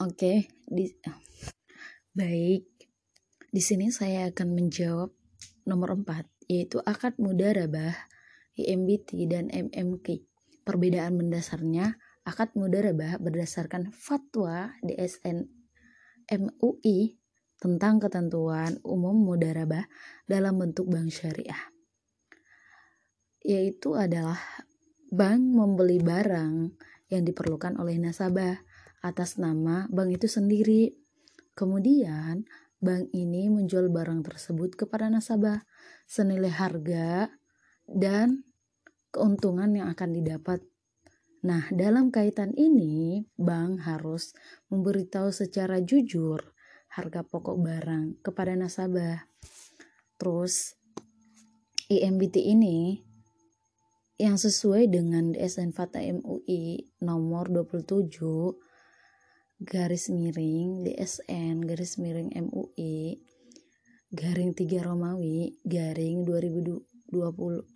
Oke, di baik. Di sini saya akan menjawab nomor 4, yaitu akad mudharabah, IMBT dan MMK. Perbedaan mendasarnya, akad mudharabah berdasarkan fatwa DSN MUI tentang ketentuan umum mudharabah dalam bentuk bank syariah. Yaitu adalah bank membeli barang yang diperlukan oleh nasabah atas nama bank itu sendiri. Kemudian, bank ini menjual barang tersebut kepada nasabah senilai harga dan keuntungan yang akan didapat. Nah, dalam kaitan ini, bank harus memberitahu secara jujur harga pokok barang kepada nasabah. Terus, IMBT ini yang sesuai dengan DSN Fata MUI nomor 27 garis miring DSN garis miring MUI garing 3 Romawi garing 2020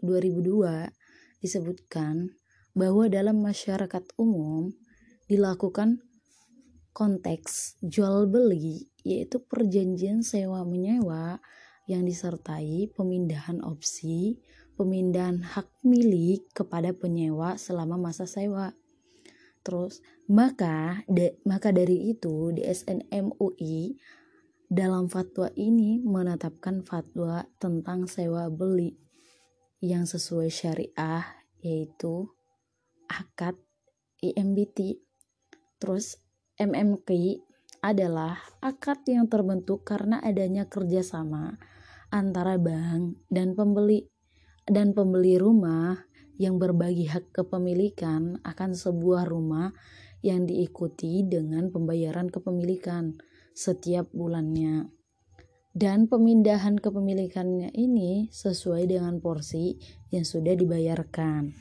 2002 disebutkan bahwa dalam masyarakat umum dilakukan konteks jual beli yaitu perjanjian sewa menyewa yang disertai pemindahan opsi pemindahan hak milik kepada penyewa selama masa sewa. Terus, maka de, maka dari itu DSN MUI dalam fatwa ini menetapkan fatwa tentang sewa beli yang sesuai syariah yaitu akad IMBT. Terus MMK adalah akad yang terbentuk karena adanya kerjasama antara bank dan pembeli dan pembeli rumah yang berbagi hak kepemilikan akan sebuah rumah yang diikuti dengan pembayaran kepemilikan setiap bulannya. Dan pemindahan kepemilikannya ini sesuai dengan porsi yang sudah dibayarkan.